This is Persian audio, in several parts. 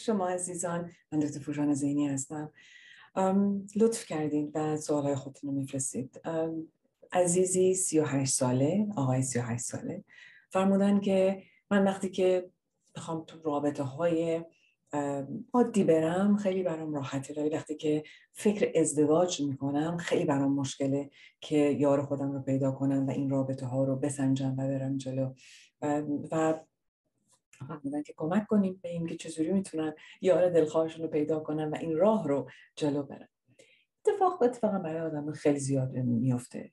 شما عزیزان من دکتر فوشان زینی هستم. لطف کردید و سوالهای خودتون رو میفرستید. عزیزی 38 ساله آقای 38 ساله. فرمودن که من وقتی که بخوام تو رابطه های عادی برم خیلی برام راحته. ولی وقتی که فکر ازدواج می‌کنم خیلی برام مشکله که یار خودم رو پیدا کنم و این رابطه ها رو بسنجم و برم جلو. و فرمودن که کمک کنیم به این که چجوری می‌تونن یار دلخواهشون رو پیدا کنن و این راه رو جلو برن. اتفاق اتفاقا برای آدم خیلی زیاد میفته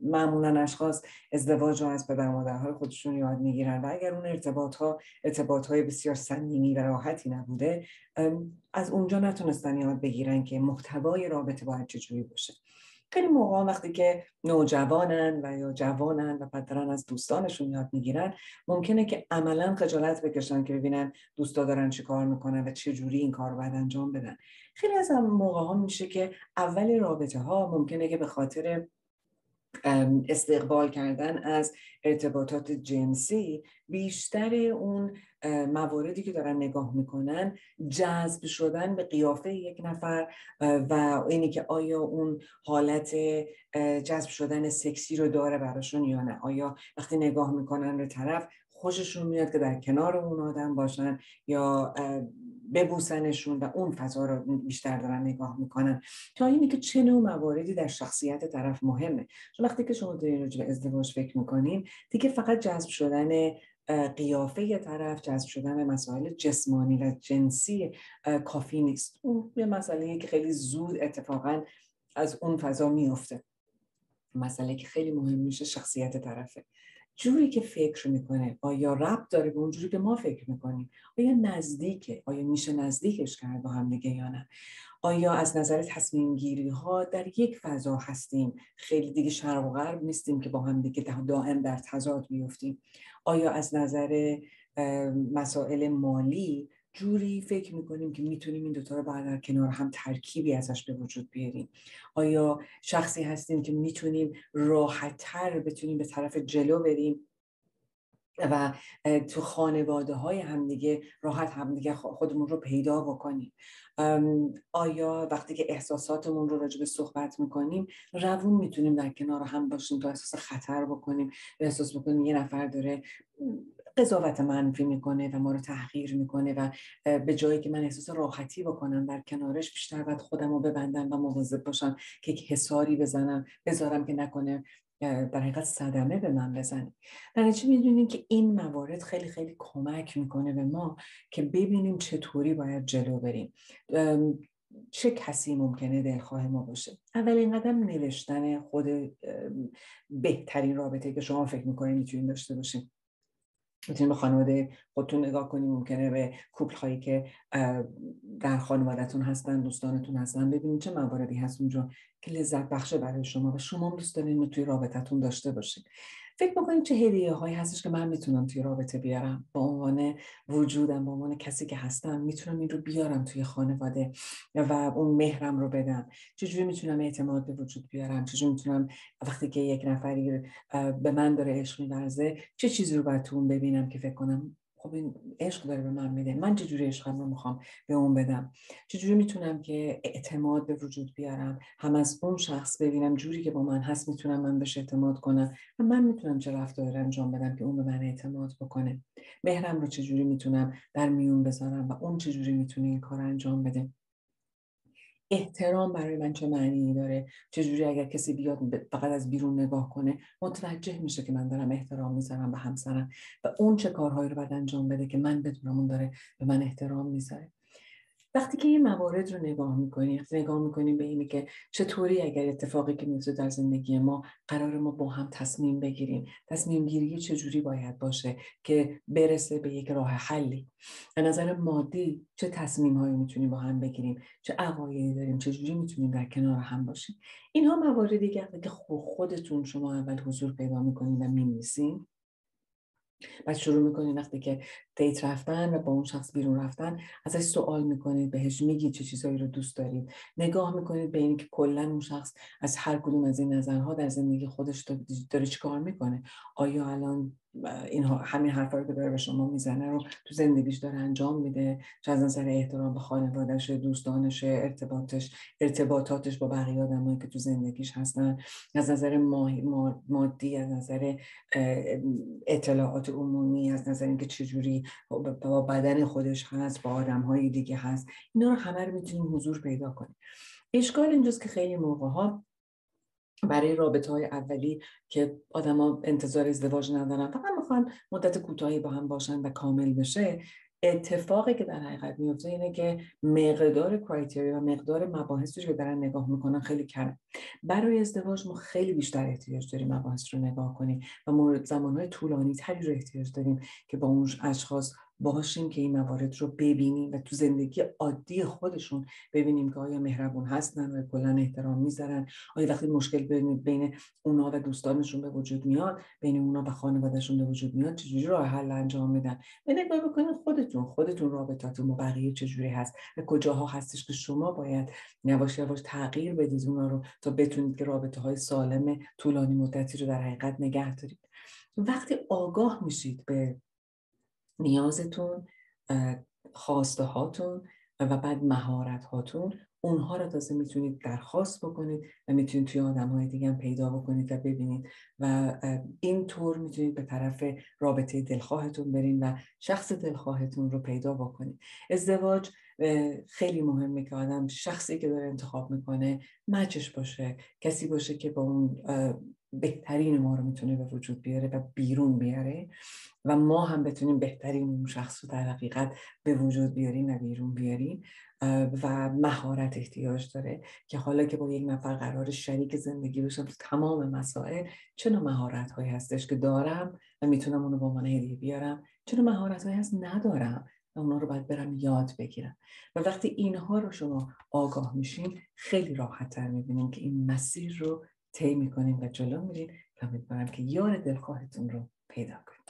معمولا اشخاص ازدواج رو از پدر مادرهای خودشون یاد می‌گیرن و اگر اون ارتباط ها ارتباط های بسیار صمیمی و راحتی نبوده از اونجا نتونستن یاد بگیرن که محتوای رابطه باید چجوری باشه. خیلی موقع وقتی که نوجوانن و یا جوانن و دارن از دوستانشون یاد می‌گیرن ممکنه که عملا خجالت بکشن که ببینن دوستا دارن چی کار می‌کنن و چه جوری این کار رو باید انجام بدن. خیلی از موقع ها میشه که اول رابطه ها ممکنه که به خاطر استقبال کردن از ارتباطات جنسی بیشتر اون مواردی که دارن نگاه می‌کنن جذب شدن به قیافه یک نفر و اینی که آیا اون حالت جذب شدن سکسی رو داره براشون یا نه؟ آیا وقتی نگاه می‌کنن به طرف خوششون میاد که در کنار اون آدم باشن یا ببوسنشون و اون فضا رو بیشتر دارن نگاه می‌کنن؟ تا اینی که چه نوع مواردی در شخصیت طرف مهمه. چون وقتی که شما دارین راجع به ازدواج فکر می‌کنین دیگه فقط جذب شدن قیافه طرف جذب شدن مسائل جسمانی و جنسی کافی نیست. اون یه مسئله که خیلی زود اتفاقا از اون فضا میفته مسئله که خیلی مهم میشه شخصیت طرفه. جوری که فکر می‌کنه آیا ربط داره به اونجوری که ما فکر می‌کنیم؟ آیا نزدیکه؟ آیا میشه نزدیکش کرد با هم دیگه یا نه؟ آیا از نظر تصمیم گیری ها در یک فضا هستیم؟ خیلی دیگه شرق و غرب نیستیم که با هم دیگه دائم در تضاد بیفتیم. آیا از نظر مسائل مالی جوری فکر می‌کنیم که می‌تونیم این دوتا رو بعد در کنار هم ترکیبی ازش به وجود بیاریم. آیا شخصی هستیم که می‌تونیم راحتتر بتونیم به طرف جلو بریم و تو خانواده های همدیگه راحت همدیگه خودمون رو پیدا بکنیم؟ آیا وقتی که احساساتمون رو راجع به صحبت می‌کنیم روون می‌تونیم در کنار هم باشیم تا احساس خطر بکنیم احساس بکنیم یه نفر داره قضاوت منفی می‌کنه و ما رو تحقیر می‌کنه و به جایی که من احساس راحتی بکنم در کنارش بیشتر باید خودم رو ببندم و مواظب باشم که یک حساری بزنم بذارم که نکنه در حقیقت صدمه به من بزنه. در چی می‌دونیم که این موارد خیلی خیلی کمک می‌کنه به ما که ببینیم چطوری باید جلو بریم. چه کسی ممکنه دلخواه ما باشه؟ اولین قدم نوشتن خود بهترین رابطه که شما فکر می‌کنید می‌تونید داشته باشید می‌تونید به خانواده خودتون نگاه کنید ممکنه به کوپل هایی که در خانوادهتون هستن دوستانتون هستن ببینید چه مواردی هست اونجا که لذت بخشه برای شما و شما دوست دارین توی رابطتون داشته باشید فکر می‌کنید چه هدیه هایی هستش که من می‌تونم توی رابطه بیارم. با عنوان وجودم با عنوان کسی که هستم می‌تونم این رو بیارم توی خانواده و اون مهرم رو بدم. چجوری می‌تونم اعتماد به وجود بیارم؟ چجوری می‌تونم وقتی که یک نفری به من داره عشق میورزه چه چیزی رو باید تو اون ببینم که فکر کنم خب این عشق داره به من میده. من چجوری عشقم رو می‌خوام به اون بدم؟ چجوری می‌تونم که اعتماد به وجود بیارم؟ هم از اون شخص ببینم جوری که با من هست می‌تونم من بهش اعتماد کنم؟ و من می‌تونم چه رفتار انجام بدم که اون به من اعتماد بکنه؟ مهرم رو چجوری می‌تونم در میون بذارم و اون چجوری می‌تونه این کار انجام بده؟ احترام برای من چه معنی داره؟ چجوری اگر کسی بیاد فقط از بیرون نگاه کنه متوجه میشه که من دارم احترام می‌ذارم به همسرم و اون چه کارهایی رو باید انجام بده که من بدونم اون داره به من احترام می‌ذاره. وقتی که این موارد رو نگاه می‌کنیم نگاه می‌کنیم به اینی که چطوری اگر اتفاقی که میفته در زندگی ما قرار ما با هم تصمیم بگیریم. تصمیم گیری چجوری باید باشه که برسه به یک راه حلی؟ به نظر مادی چه تصمیم هایی می‌تونیم با هم بگیریم؟ چه عقایدی داریم؟ چجوری می‌تونیم در کنار هم باشیم؟ اینها مواردی که خودتون شما اول حضور پیدا می‌کنیم و می‌نویسیم بعد شروع می‌کنید وقتی که دیت رفتن و با اون شخص بیرون رفتن ازش سوال می‌کنید بهش میگید چه چیزهایی رو دوست دارید نگاه می‌کنید به اینکه کلا اون شخص از هر کدوم از این نظرها در زندگی خودش داره چی کار می‌کنه. آیا الان این همین حرفا رو که داره به شما می‌زنه رو تو زندگیش داره انجام میده چه از نظر احترام به خانوادهش دوستانش ارتباطش ارتباطاتش با بقیه آدمایی که تو زندگیش هستن از نظر مادی از نظر اطلاعات عمومی از نظر اینکه چجوری با بدن خودش هست با آدم های دیگه هست اینا رو همه رو می‌تونیم حضور پیدا کنیم. اشکال اینجاست که خیلی موقع ها برای رابطه های اولی که آدما انتظار ازدواج ندارن. فقط می‌خوان مدت کوتاهی با هم باشن و کامل بشه. اتفاقی که در حقیقت میفته اینه که مقدار کرایتری و مقدار مباحثی که دارن نگاه می‌کنن خیلی کمه. برای ازدواج ما خیلی بیشتر احتیاج داریم مباحث رو نگاه کنیم و مورد زمانهای طولانی تری رو احتیاج داریم که با اون اشخاص باشیم که این موارد رو ببینیم و تو زندگی عادی خودشون ببینیم که آیا مهربون هستن و کلا احترام می‌ذارن. آیا وقتی مشکل بین اونا و دوستانشون به وجود میاد بین اونا و خانوادهشون به وجود میاد چجوری راه حل انجام میدن؟ به نگاه بکنید خودتون خودتون رابطاتون با بقیه چجوری هست و کجاها هستش که شما باید یواش یواش تغییر بدید اونا رو تا بتونید که رابطه های سالم طولانی مدتی رو در حقیقت نگه دارید. وقتی آگاه میشید به نیازتون خواسته هاتون و بعد مهارت هاتون اونها رو تازه می‌تونید درخواست بکنید و می‌تونید توی آدم های دیگه هم پیدا بکنید و ببینید و این طور می‌تونید به طرف رابطه دلخواهتون برین و شخص دلخواهتون رو پیدا بکنید. ازدواج خیلی مهمه که آدم شخصی که داره انتخاب می‌کنه مچش باشه کسی باشه که با اون بهترین ما رو می‌تونه به وجود بیاره و بیرون بیاره و ما هم بتونیم بهترین اون شخص رو در حقیقت به وجود بیاریم و بیرون بیاریم و مهارت احتیاج داره که حالا که با یک نفر قرار شریک زندگی بشم تمام مسائل چه مهارت هایی هستش که دارم و می‌تونم اونو با من هدیه بیارم؟ چه مهارت هایی هست؟ ندارم و اونا رو باید برم یاد بگیرم. و وقتی اینها رو شما آگاه میشین خیلی راحت تر می‌بینیم که این مسیر رو طی می‌کنیم و جلو میریم و امیدوارم که یار دلخواهتون رو پیدا کنید